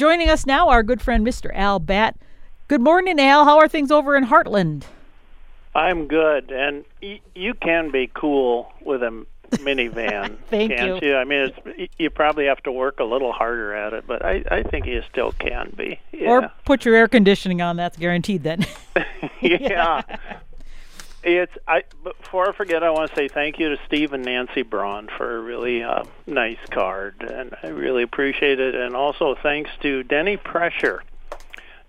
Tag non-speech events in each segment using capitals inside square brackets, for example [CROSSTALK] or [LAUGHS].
Joining us now, our good friend Mr. Al Batt. Good morning, Al. How are things over in Hartland? I'm good, and y- you can be cool with a minivan. [LAUGHS] Thank can't you. you. I mean, it's, you probably have to work a little harder at it, but I, I think you still can be. Yeah. Or put your air conditioning on. That's guaranteed then. [LAUGHS] [LAUGHS] yeah. It's I before I forget I want to say thank you to Steve and Nancy Braun for a really uh, nice card and I really appreciate it and also thanks to Denny Pressure.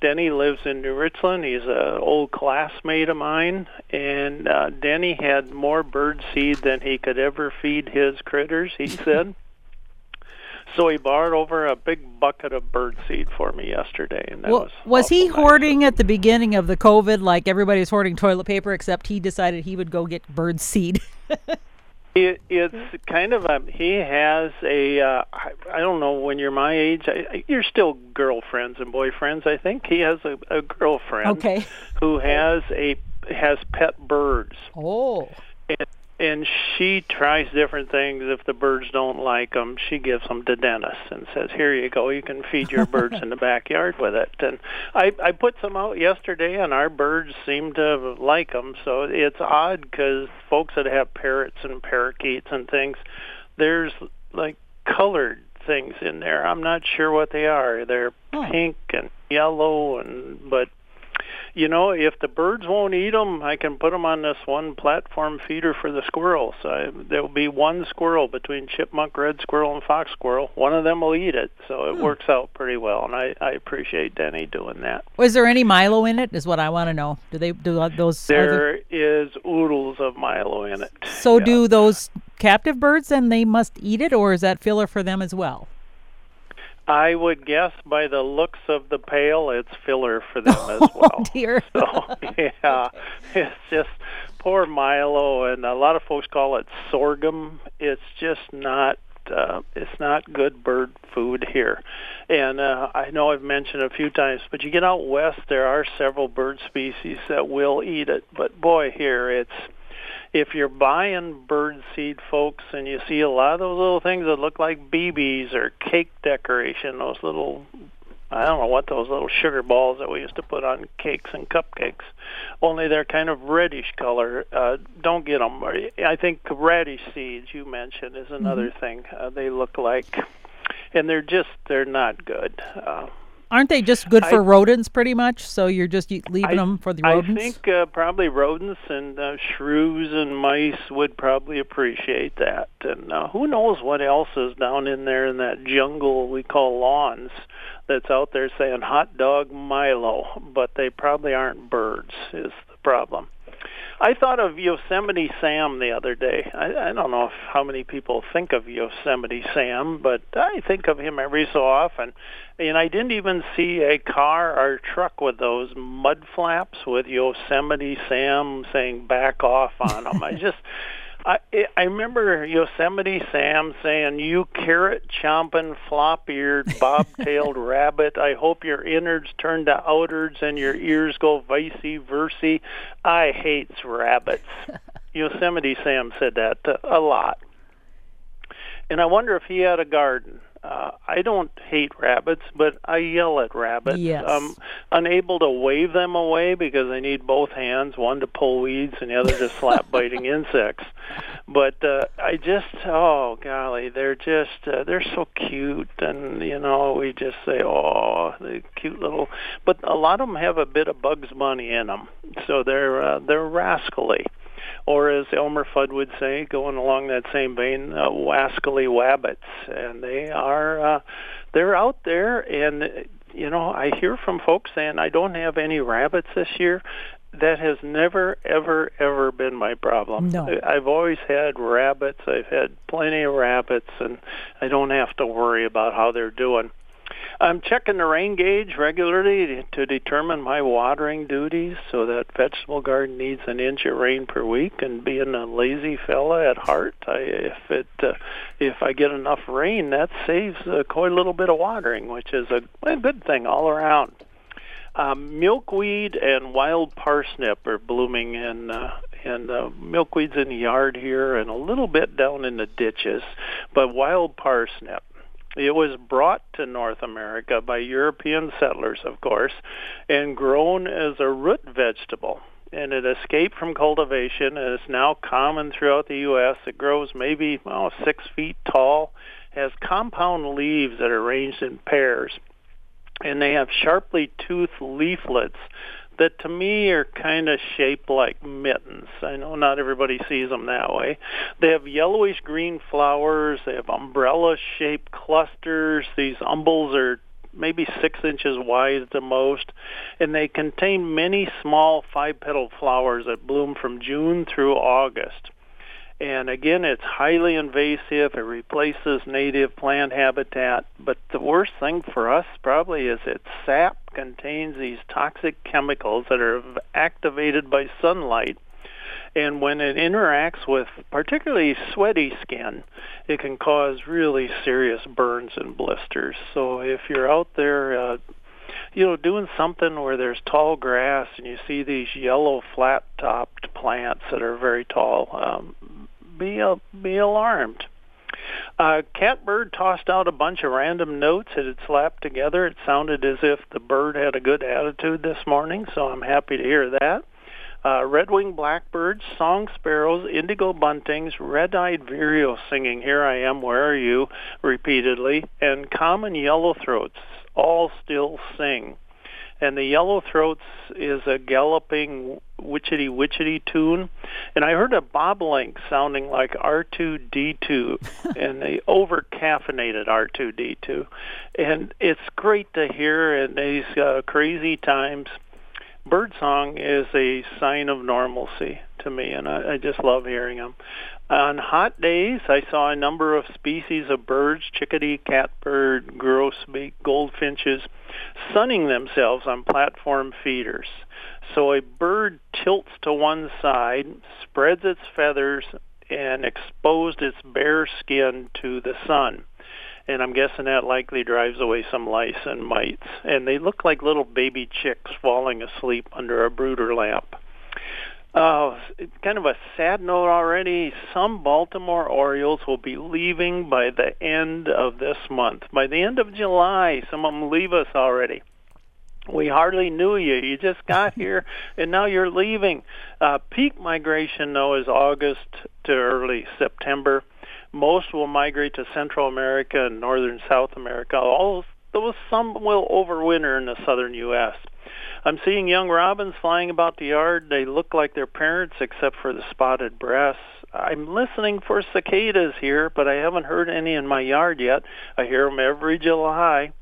Denny lives in New Richland. He's an old classmate of mine and uh, Denny had more bird seed than he could ever feed his critters, he said. [LAUGHS] So he brought over a big bucket of bird seed for me yesterday, and that Well, was was he nice. hoarding at the beginning of the COVID like everybody was hoarding toilet paper, except he decided he would go get bird seed? [LAUGHS] It, it's kind of a he has a uh, I, I don't know when you're my age I, I- you're still girlfriends and boyfriends I think he has a, a girlfriend Okay. who has a has pet birds oh. and, and she tries different things. If the birds don't like them she gives them to Dennis and says here you go. You can feed your birds in the [LAUGHS] backyard with it. And I I put some out yesterday and our birds seem to like them so it's odd because folks that have parrots and parakeets and things there's like colored things in there. I'm not sure what they are. They're Oh. pink and yellow and but you know, if the birds won't eat them, I can put them on this one platform feeder for the squirrels. I, there'll be one squirrel between chipmunk, red squirrel, and fox squirrel. One of them will eat it, so it Hmm. works out pretty well. And I, I appreciate Denny doing that. Was there any Milo in it? Is what I want to know. Do they do those? there- There is oodles of Milo in it. so Yeah. do those captive birds, and they must eat it, or is that filler for them as well? I would guess by the looks of the pail, it's filler for them [LAUGHS] as well. Oh dear. [LAUGHS] So yeah, it's just poor Milo, and a lot of folks call it sorghum. It's just not. Uh, it's not good bird food here, and uh, I know I've mentioned a few times, but you get out west, there are several bird species that will eat it. But boy, here it's if you're buying bird seed, folks, and you see a lot of those little things that look like BBs or cake decoration, those little I don't know what those little sugar balls that we used to put on cakes and cupcakes. Only they're kind of reddish color. Uh, don't get them. I think radish seeds you mentioned is another thing. Uh, they look like, and they're just they're not good. Uh, Aren't they just good I- for rodents, pretty much? So you're just leaving I- them for the rodents. I think uh, probably rodents and uh, shrews and mice would probably appreciate that. And uh, who knows what else is down in there in that jungle we call lawns that's out there saying hot dog Milo, but they probably aren't birds is the problem. I thought of Yosemite Sam the other day. I, I don't know if, how many people think of Yosemite Sam, but I think of him every so often. And I didn't even see a car or truck with those mud flaps with Yosemite Sam saying "back off" on them. I [LAUGHS] just. I I remember Yosemite Sam saying, "You carrot chomping, flop-eared, [LAUGHS] bob-tailed rabbit. I hope your innards turn to outards and your ears go vice versa. I hates rabbits." [LAUGHS] Yosemite Sam said that a lot, and I wonder if he had a garden. Uh, I don't hate rabbits, but I yell at rabbits. Yes. I'm unable to wave them away because I need both hands, one to pull weeds and the other to slap [LAUGHS] biting insects. But uh, I just, oh golly, they're just, uh, they're so cute, and you know, we just say, oh, the cute little. But a lot of them have a bit of Bugs Bunny in them, so they're uh, they're rascally or as Elmer Fudd would say, going along that same vein, uh, wascally wabbits, and they are uh, they're out there, and you know I hear from folks saying I don't have any rabbits this year. That has never, ever, ever been my problem. No. I've always had rabbits. I've had plenty of rabbits, and I don't have to worry about how they're doing. I'm checking the rain gauge regularly to determine my watering duties so that vegetable garden needs an inch of rain per week. And being a lazy fella at heart I, if it uh, if I get enough rain that saves uh, quite a little bit of watering which is a, a good thing all around. Um, milkweed and wild parsnip are blooming in uh, and uh, milkweed's in the yard here and a little bit down in the ditches but wild parsnip It was brought to North America by European settlers, of course, and grown as a root vegetable. And it escaped from cultivation and is now common throughout the U.S. It grows maybe oh, six feet tall, has compound leaves that are arranged in pairs, and they have sharply toothed leaflets that to me are kind of shaped like mittens. I know not everybody sees them that way. They have yellowish green flowers. They have umbrella shaped clusters. These umbels are maybe six inches wide at the most, and they contain many small five petaled flowers that bloom from June through August. And again, it's highly invasive. It replaces native plant habitat. But the worst thing for us probably is its sap contains these toxic chemicals that are activated by sunlight. And when it interacts with particularly sweaty skin, it can cause really serious burns and blisters. So if you're out there, uh, you know, doing something where there's tall grass and you see these yellow flat-topped plants that are very tall, um, be uh, be alarmed. Uh, Catbird tossed out a bunch of random notes that had slapped together. It sounded as if the bird had a good attitude this morning, so I'm happy to hear that. Uh, red-winged blackbirds, song sparrows, indigo buntings, red-eyed vireo singing "Here I Am, Where Are You" repeatedly, and common yellowthroats all still sing and the yellow throats is a galloping witchetty witchetty tune. And i heard a bobolink sounding like r2d2 [LAUGHS] and they over caffeinated r2d2 and it's great to hear in these uh, crazy times. Birdsong is a sign of normalcy to me and I, I just love hearing them on hot days, I saw a number of species of birds, chickadee, catbird, grosbeak, goldfinches, sunning themselves on platform feeders. So a bird tilts to one side, spreads its feathers, and exposed its bare skin to the sun. And I'm guessing that likely drives away some lice and mites. And they look like little baby chicks falling asleep under a brooder lamp. Uh, kind of a sad note already. Some Baltimore Orioles will be leaving by the end of this month. By the end of July, some of them leave us already. We hardly knew you. You just got [LAUGHS] here, and now you're leaving. Uh, peak migration, though, is August to early September. Most will migrate to Central America and northern South America. All those some will overwinter in the southern U.S. I'm seeing young robins flying about the yard. They look like their parents except for the spotted breasts. I'm listening for cicadas here, but I haven't heard any in my yard yet. I hear them every July.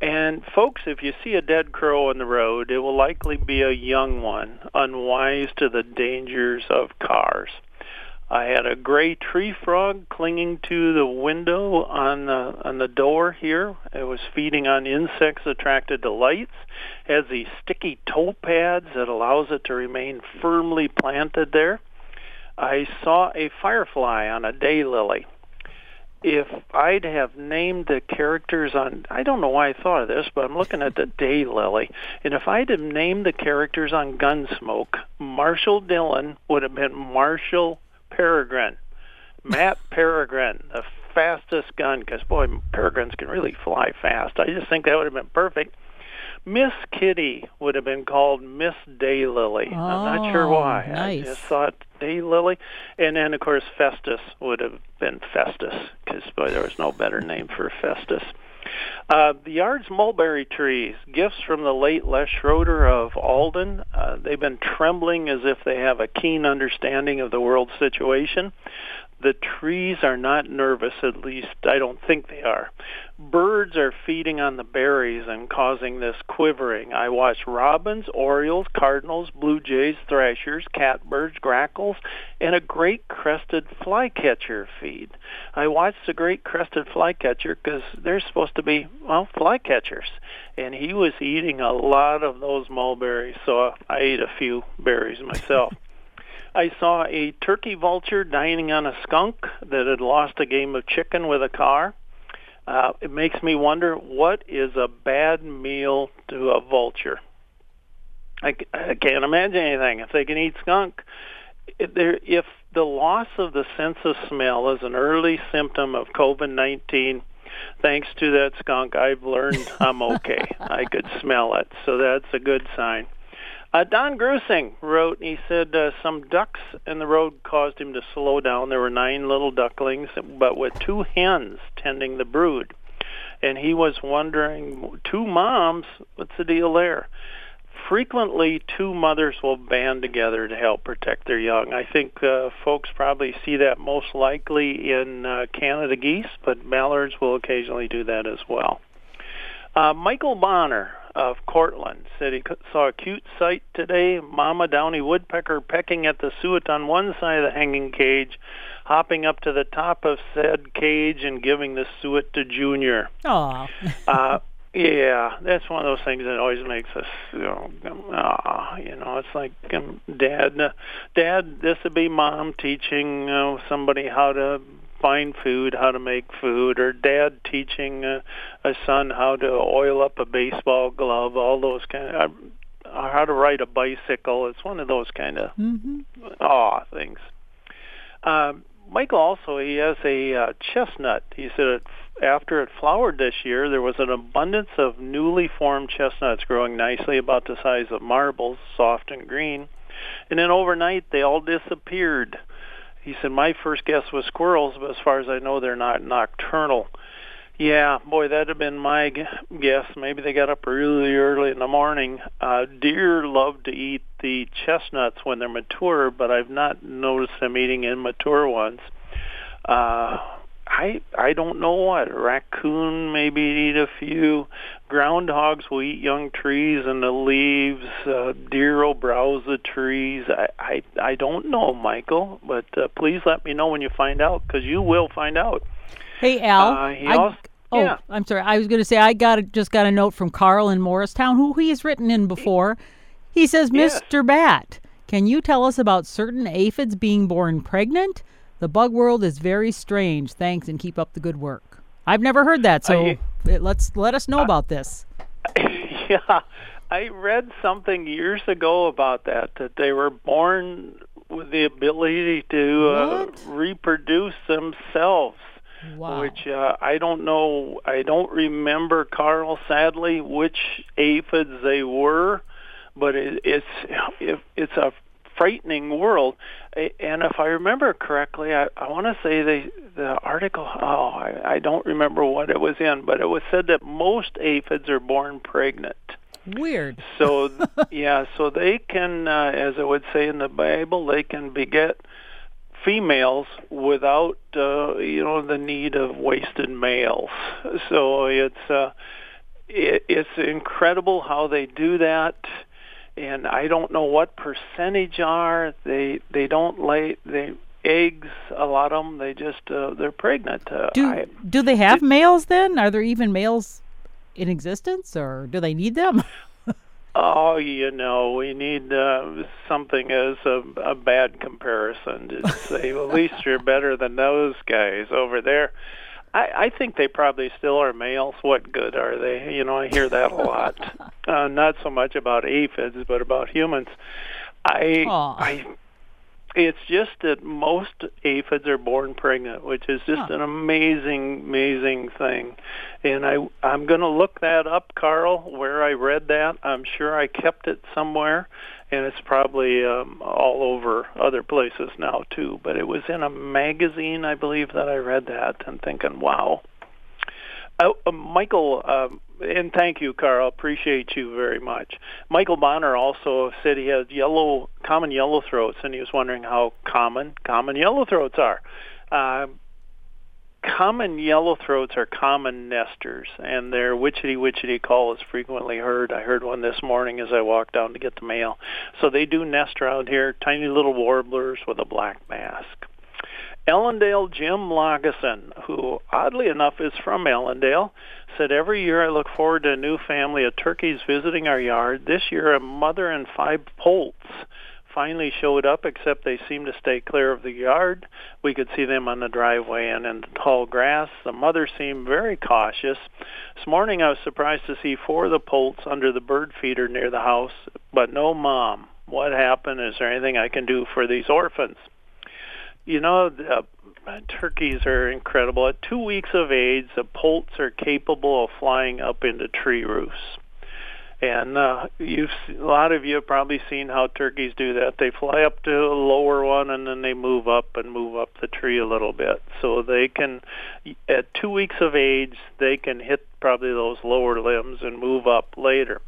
And folks, if you see a dead crow on the road, it will likely be a young one, unwise to the dangers of cars. I had a gray tree frog clinging to the window on the on the door here. It was feeding on insects attracted to lights. It has these sticky toe pads that allows it to remain firmly planted there. I saw a firefly on a daylily. If I'd have named the characters on, I don't know why I thought of this, but I'm looking at the daylily, and if I'd have named the characters on Gunsmoke, Marshall Dillon would have been Marshall Peregrine. Matt Peregrine, the fastest gun, because boy, peregrines can really fly fast. I just think that would have been perfect. Miss Kitty would have been called Miss Daylily. Oh, I'm not sure oh, why. Nice. I just thought Daylily, and then of course Festus would have been Festus, because boy, there was no better name for Festus. Uh, the yard's mulberry trees, gifts from the late Les Schroeder of Alden. Uh, they've been trembling as if they have a keen understanding of the world situation. The trees are not nervous, at least I don't think they are. Birds are feeding on the berries and causing this quivering. I watch robins, orioles, cardinals, blue jays, thrashers, catbirds, grackles, and a great crested flycatcher feed. I watched the great crested flycatcher because they're supposed to be, well, flycatchers. And he was eating a lot of those mulberries, so I ate a few berries myself. [LAUGHS] I saw a turkey vulture dining on a skunk that had lost a game of chicken with a car. Uh, it makes me wonder what is a bad meal to a vulture. I, I can't imagine anything. If they can eat skunk, if, there, if the loss of the sense of smell is an early symptom of COVID-19, thanks to that skunk, I've learned I'm okay. [LAUGHS] I could smell it, so that's a good sign. Uh, Don Grusing wrote, he said uh, some ducks in the road caused him to slow down. There were nine little ducklings, but with two hens tending the brood. And he was wondering, two moms, what's the deal there? Frequently, two mothers will band together to help protect their young. I think uh, folks probably see that most likely in uh, Canada geese, but mallards will occasionally do that as well. Uh, Michael Bonner of Courtland said he saw a cute sight today. Mama downy woodpecker pecking at the suet on one side of the hanging cage, hopping up to the top of said cage and giving the suet to Junior. Aww. [LAUGHS] uh, yeah, that's one of those things that always makes us, you know, ah, you know, it's like um, dad, uh, dad, this would be mom teaching uh, somebody how to find food, how to make food, or dad teaching a, a son how to oil up a baseball glove, all those kind of, uh, how to ride a bicycle. It's one of those kind of mm-hmm. aw things. Um, Michael also he has a uh, chestnut. He said it, after it flowered this year, there was an abundance of newly formed chestnuts growing nicely, about the size of marbles, soft and green. And then overnight, they all disappeared he said my first guess was squirrels, but as far as I know, they're not nocturnal. Yeah, boy, that'd have been my guess. Maybe they got up really early in the morning. Uh, deer love to eat the chestnuts when they're mature, but I've not noticed them eating immature ones. Uh, I I don't know what a raccoon maybe eat a few. Groundhogs will eat young trees and the leaves. Uh, deer will browse the trees. I I I don't know, Michael, but uh, please let me know when you find out because you will find out. Hey Al, uh, he I, also, oh, yeah. I'm sorry. I was going to say I got a, just got a note from Carl in Morristown, who he's written in before. He says, Yes. "Mr. Batt, can you tell us about certain aphids being born pregnant? The bug world is very strange. Thanks and keep up the good work." I've never heard that, so I- let's let us know about this. [LAUGHS] yeah, I read something years ago about that that they were born with the ability to uh, reproduce themselves. Wow. Which uh, I don't know. I don't remember, Carl. Sadly, which aphids they were, but it, it's it, it's a frightening world. And if I remember correctly, I, I want to say the the article. Oh, I, I don't remember what it was in, but it was said that most aphids are born pregnant. Weird. So [LAUGHS] yeah, so they can, uh, as it would say in the Bible, they can beget females without uh, you know the need of wasted males. So it's uh, it, it's incredible how they do that. And I don't know what percentage are they. They don't lay they eggs. A lot of them they just uh, they're pregnant. Uh, Do I, do they have males then? Are there even males in existence, or do they need them? [LAUGHS] Oh, you know, we need uh, something as a, a bad comparison to say, well, at least you're better than those guys over there. I, I think they probably still are males. What good are they? You know, I hear that a lot. [LAUGHS] uh, not so much about aphids, but about humans. I. I, it's just that most aphids are born pregnant, which is just Huh. an amazing, amazing thing. And I, I'm going to look that up, Carl, where I read that. I'm sure I kept it somewhere, and it's probably um, all over other places now too. But it was in a magazine, I believe, that I read that, and thinking, wow. Oh, uh, Michael, um, and thank you, Carl. Appreciate you very much. Michael Bonner also said he has yellow, common yellow throats, and he was wondering how common common yellow throats are. Uh, common yellow throats are common nesters, and their witchetty witchetty call is frequently heard. I heard one this morning as I walked down to get the mail. So they do nest around here, tiny little warblers with a black mask. Ellendale Jim Lageson, who oddly enough is from Ellendale, said every year I look forward to a new family of turkeys visiting our yard. This year a mother and five poults finally showed up, except they seemed to stay clear of the yard. We could see them on the driveway and in the tall grass. The mother seemed very cautious. This morning I was surprised to see four of the poults under the bird feeder near the house, but no mom. What happened? Is there anything I can do for these orphans? You know, uh, turkeys are incredible. At two weeks of age, the poults are capable of flying up into tree roofs. And uh, you've a lot of you have probably seen how turkeys do that. They fly up to a lower one and then they move up and move up the tree a little bit. So they can, at two weeks of age, they can hit probably those lower limbs and move up later.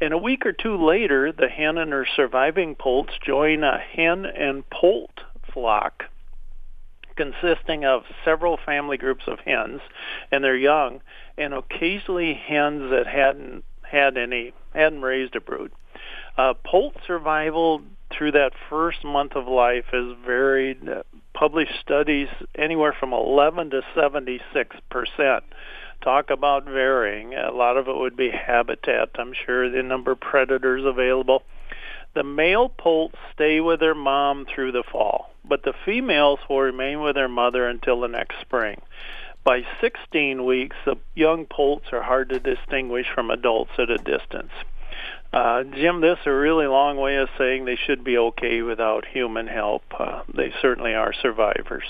And a week or two later, the hen and her surviving poults join a hen and poult flock consisting of several family groups of hens and their young, and occasionally hens that hadn't had any hadn't raised a brood. Uh, poult survival through that first month of life is varied. Uh, published studies anywhere from 11 to 76 percent. Talk about varying. A lot of it would be habitat. I'm sure the number of predators available. The male poults stay with their mom through the fall, but the females will remain with their mother until the next spring. By 16 weeks, the young poults are hard to distinguish from adults at a distance. Uh, Jim, this is a really long way of saying they should be okay without human help. Uh, they certainly are survivors.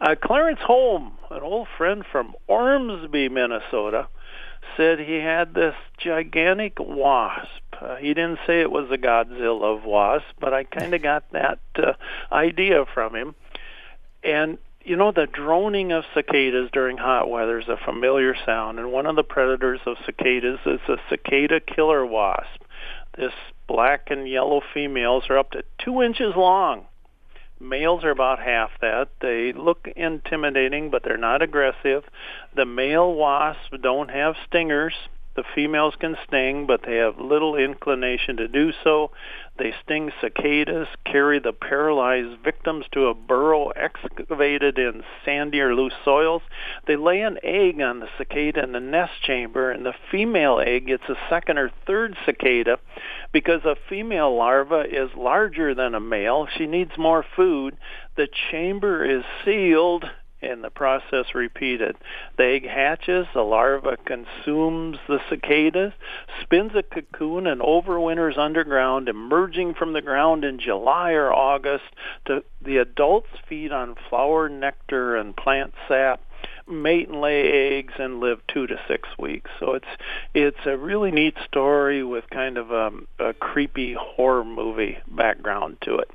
Uh, Clarence Holm, an old friend from Ormsby, Minnesota, said he had this gigantic wasp. Uh, he didn't say it was a Godzilla of wasps, but I kind of got that uh, idea from him. And you know, the droning of cicadas during hot weather is a familiar sound, and one of the predators of cicadas is a cicada killer wasp. This black and yellow females are up to two inches long. Males are about half that. They look intimidating, but they're not aggressive. The male wasps don't have stingers. The females can sting, but they have little inclination to do so. They sting cicadas, carry the paralyzed victims to a burrow excavated in sandy or loose soils. They lay an egg on the cicada in the nest chamber, and the female egg gets a second or third cicada because a female larva is larger than a male. She needs more food. The chamber is sealed and the process repeated. The egg hatches, the larva consumes the cicadas, spins a cocoon, and overwinters underground, emerging from the ground in July or August. To, the adults feed on flower nectar and plant sap mate and lay eggs and live two to six weeks. So it's it's a really neat story with kind of a, a creepy horror movie background to it.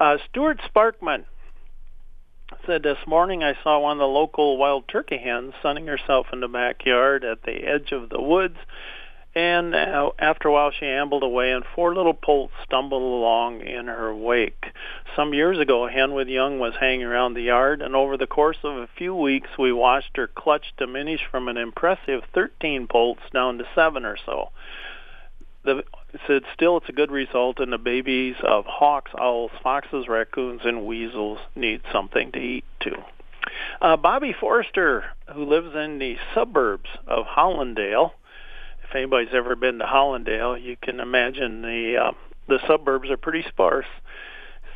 Uh, Stuart Sparkman said this morning I saw one of the local wild turkey hens sunning herself in the backyard at the edge of the woods. And uh, after a while, she ambled away, and four little poults stumbled along in her wake. Some years ago, a hen with young was hanging around the yard, and over the course of a few weeks, we watched her clutch diminish from an impressive 13 poults down to seven or so the said still it's a good result and the babies of hawks, owls, foxes, raccoons, and weasels need something to eat too. Uh, Bobby Forster, who lives in the suburbs of Hollandale, if anybody's ever been to Hollandale, you can imagine the uh, the suburbs are pretty sparse.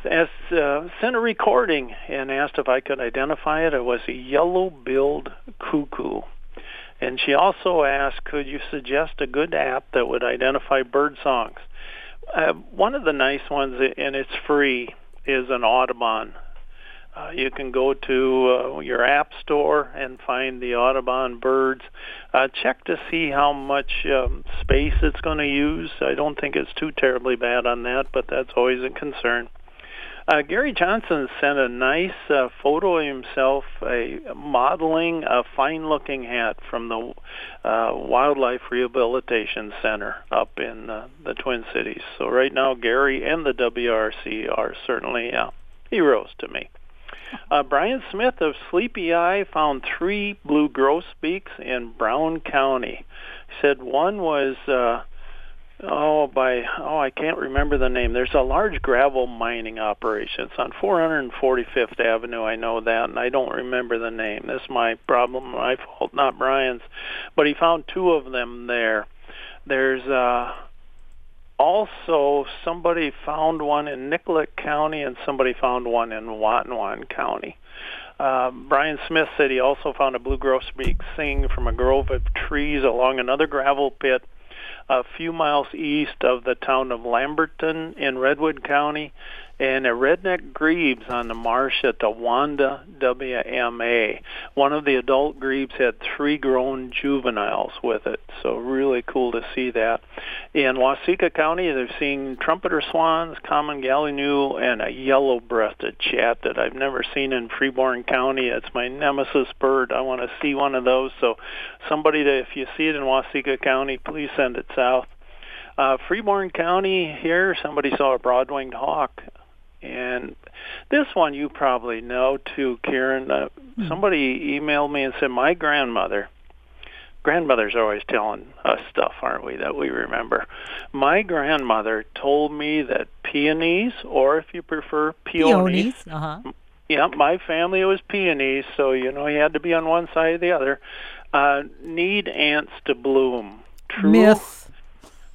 As, uh, sent a recording and asked if I could identify it. It was a yellow-billed cuckoo. And she also asked, could you suggest a good app that would identify bird songs? Uh, one of the nice ones, and it's free, is an Audubon. Uh, you can go to uh, your app store and find the Audubon birds. Uh, check to see how much um, space it's going to use. I don't think it's too terribly bad on that, but that's always a concern. Uh, Gary Johnson sent a nice uh, photo of himself, a modeling a fine-looking hat from the uh, Wildlife Rehabilitation Center up in uh, the Twin Cities. So right now, Gary and the WRC are certainly uh, heroes to me. Uh, Brian Smith of Sleepy Eye found three blue grosbeaks in Brown County. He said one was uh, oh by oh I can't remember the name. There's a large gravel mining operation. It's on 445th Avenue. I know that, and I don't remember the name. This is my problem, my fault, not Brian's. But he found two of them there. There's uh also somebody found one in Nicollet County and somebody found one in Watonwan County. Uh, Brian Smith said he also found a blue grosbeak singing from a grove of trees along another gravel pit a few miles east of the town of Lamberton in Redwood County. And a redneck grebes on the marsh at the Wanda WMA. One of the adult grebes had three grown juveniles with it, so really cool to see that. In Waseca County, they're seeing trumpeter swans, common gallinule, and a yellow-breasted chat that I've never seen in Freeborn County. It's my nemesis bird. I want to see one of those. So, somebody, that, if you see it in Waseca County, please send it south. Uh, Freeborn County here, somebody saw a broad-winged hawk and this one you probably know too, Karen. Uh, mm-hmm. Somebody emailed me and said my grandmother. Grandmothers are always telling us stuff, aren't we? That we remember. My grandmother told me that peonies, or if you prefer, peonies. peonies. Uh-huh. Yeah, my family was peonies, so you know you had to be on one side or the other. Uh, need ants to bloom. True. Myth.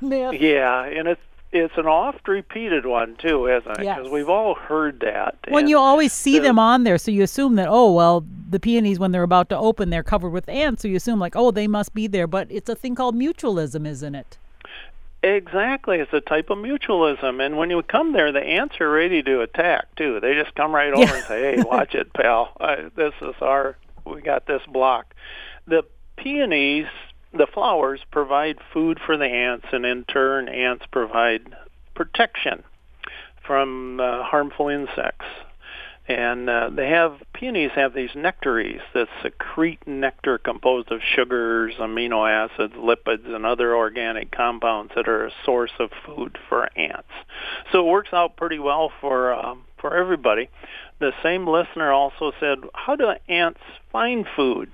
Myth. Yeah, and it's it's an oft repeated one too, isn't it? Because yes. we've all heard that. When you always see the, them on there, so you assume that oh well, the peonies when they're about to open, they're covered with ants, so you assume like oh they must be there. But it's a thing called mutualism, isn't it? Exactly, it's a type of mutualism, and when you come there, the ants are ready to attack too. They just come right over yeah. and say, "Hey, [LAUGHS] watch it, pal. This is our. We got this block." The peonies the flowers provide food for the ants, and in turn, ants provide protection from uh, harmful insects. And uh, they have peonies have these nectaries that secrete nectar composed of sugars, amino acids, lipids, and other organic compounds that are a source of food for ants. So it works out pretty well for um, for everybody. The same listener also said, "How do ants find food?"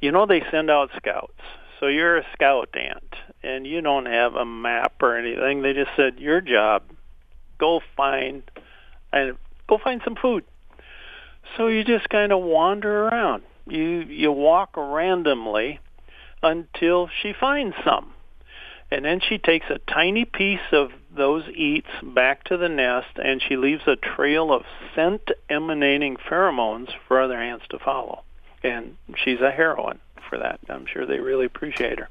You know they send out scouts. So you're a scout ant, and you don't have a map or anything. They just said your job, go find and go find some food. So you just kind of wander around. You you walk randomly until she finds some. And then she takes a tiny piece of those eats back to the nest and she leaves a trail of scent emanating pheromones for other ants to follow and she's a heroine for that. I'm sure they really appreciate her.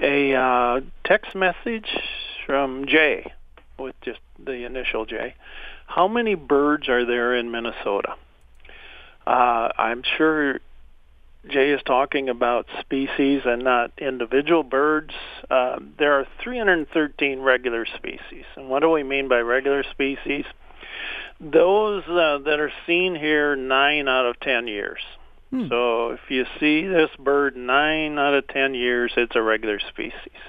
A uh, text message from Jay with just the initial J. How many birds are there in Minnesota? Uh, I'm sure Jay is talking about species and not individual birds. Uh, there are 313 regular species. And what do we mean by regular species? Those uh, that are seen here nine out of 10 years. Hmm. So if you see this bird nine out of ten years, it's a regular species.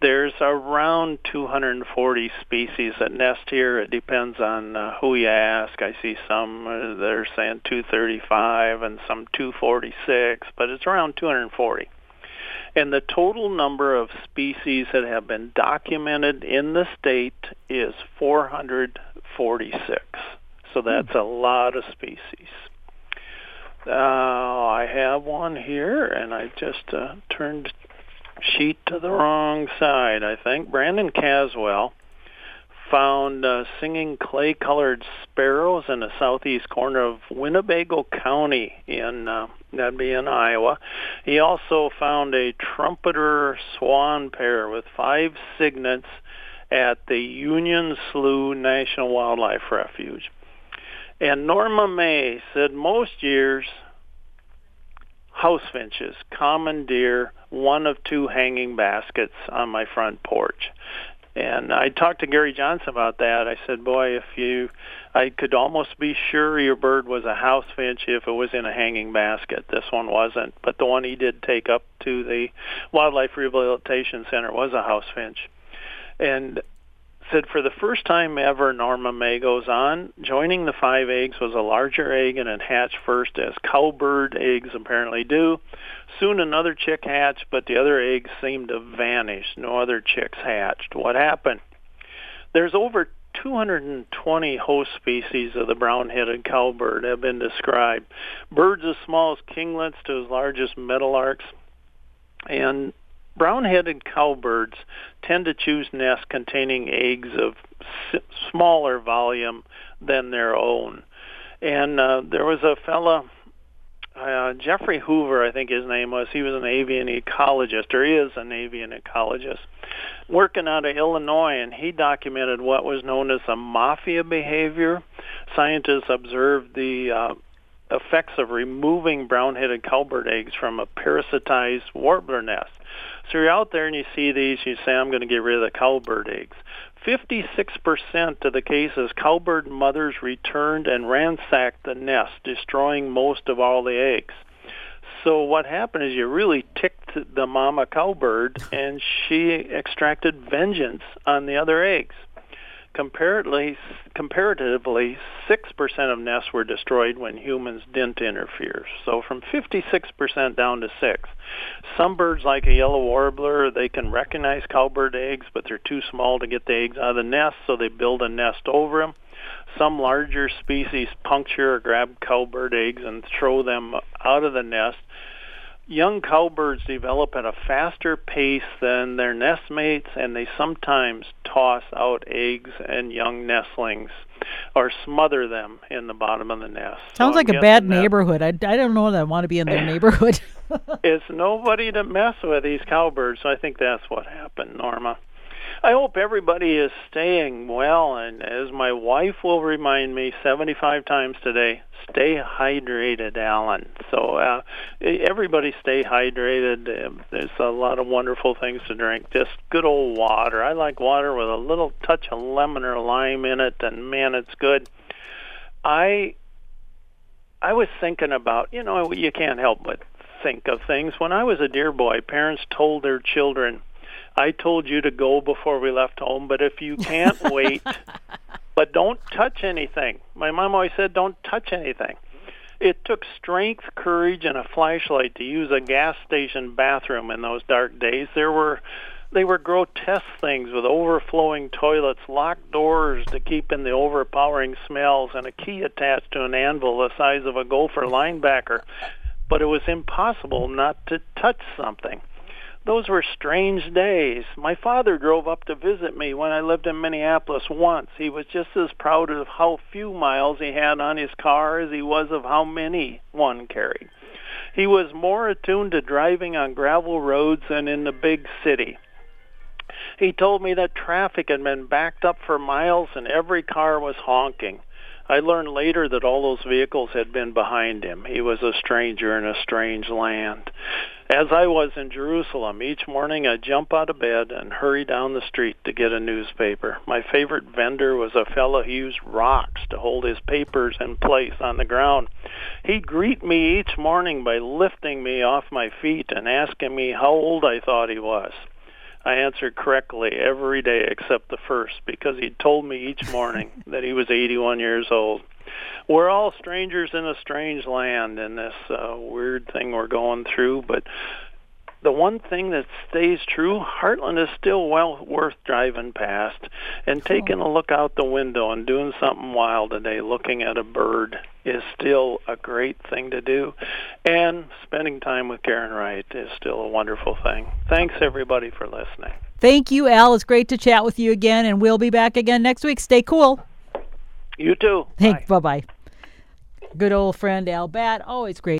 There's around 240 species that nest here. It depends on uh, who you ask. I see some uh, that are saying 235 and some 246, but it's around 240. And the total number of species that have been documented in the state is 446. So that's hmm. a lot of species. Uh, I have one here, and I just uh, turned sheet to the wrong side, I think. Brandon Caswell found uh, singing clay-colored sparrows in the southeast corner of Winnebago County in uh, that'd be in Iowa. He also found a trumpeter swan pair with five cygnets at the Union Slough National Wildlife Refuge. And Norma May said most years house finches commandeer one of two hanging baskets on my front porch. And I talked to Gary Johnson about that. I said, "Boy, if you, I could almost be sure your bird was a house finch if it was in a hanging basket. This one wasn't, but the one he did take up to the Wildlife Rehabilitation Center was a house finch." And said for the first time ever, Norma May goes on, joining the five eggs was a larger egg and it hatched first as cowbird eggs apparently do. Soon another chick hatched, but the other eggs seemed to vanish. No other chicks hatched. What happened? There's over 220 host species of the brown-headed cowbird have been described. Birds as small as kinglets to as large as meadowlarks. And brown-headed cowbirds tend to choose nests containing eggs of s- smaller volume than their own. And uh, there was a fella uh, Jeffrey Hoover, I think his name was. He was an avian ecologist, or he is an avian ecologist, working out of Illinois, and he documented what was known as a mafia behavior. Scientists observed the uh, effects of removing brown-headed cowbird eggs from a parasitized warbler nest. So you're out there and you see these, you say, I'm going to get rid of the cowbird eggs. 56% of the cases, cowbird mothers returned and ransacked the nest, destroying most of all the eggs. So what happened is you really ticked the mama cowbird, and she extracted vengeance on the other eggs comparatively, comparatively, 6% of nests were destroyed when humans didn't interfere. So from 56% down to 6. Some birds, like a yellow warbler, they can recognize cowbird eggs, but they're too small to get the eggs out of the nest, so they build a nest over them. Some larger species puncture or grab cowbird eggs and throw them out of the nest young cowbirds develop at a faster pace than their nestmates, and they sometimes toss out eggs and young nestlings or smother them in the bottom of the nest. Sounds so like a bad neighborhood. I, I don't know that I want to be in their [LAUGHS] neighborhood. it's nobody to mess with these cowbirds, so I think that's what happened, Norma. I hope everybody is staying well, and as my wife will remind me 75 times today, stay hydrated, Alan. So uh, everybody stay hydrated. Um, there's a lot of wonderful things to drink. Just good old water. I like water with a little touch of lemon or lime in it, and man, it's good. I I was thinking about, you know, you can't help but think of things. When I was a dear boy, parents told their children I told you to go before we left home, but if you can't [LAUGHS] wait, but don't touch anything. My mom always said, don't touch anything. It took strength, courage, and a flashlight to use a gas station bathroom in those dark days. There were they were grotesque things with overflowing toilets, locked doors to keep in the overpowering smells, and a key attached to an anvil the size of a gopher linebacker. But it was impossible not to touch something those were strange days. My father drove up to visit me when I lived in Minneapolis once. He was just as proud of how few miles he had on his car as he was of how many one carried. He was more attuned to driving on gravel roads than in the big city. He told me that traffic had been backed up for miles and every car was honking. I learned later that all those vehicles had been behind him. He was a stranger in a strange land. As I was in Jerusalem, each morning I'd jump out of bed and hurry down the street to get a newspaper. My favorite vendor was a fellow who used rocks to hold his papers in place on the ground. He'd greet me each morning by lifting me off my feet and asking me how old I thought he was. I answered correctly every day except the first because he told me each [LAUGHS] morning that he was 81 years old. We're all strangers in a strange land in this uh, weird thing we're going through, but the one thing that stays true, Hartland is still well worth driving past and taking a look out the window and doing something wild today, looking at a bird is still a great thing to do. And spending time with Karen Wright is still a wonderful thing. Thanks everybody for listening. Thank you, Al. It's great to chat with you again, and we'll be back again next week. Stay cool. You too. Thanks. Bye bye. Good old friend Al Batt. Always great.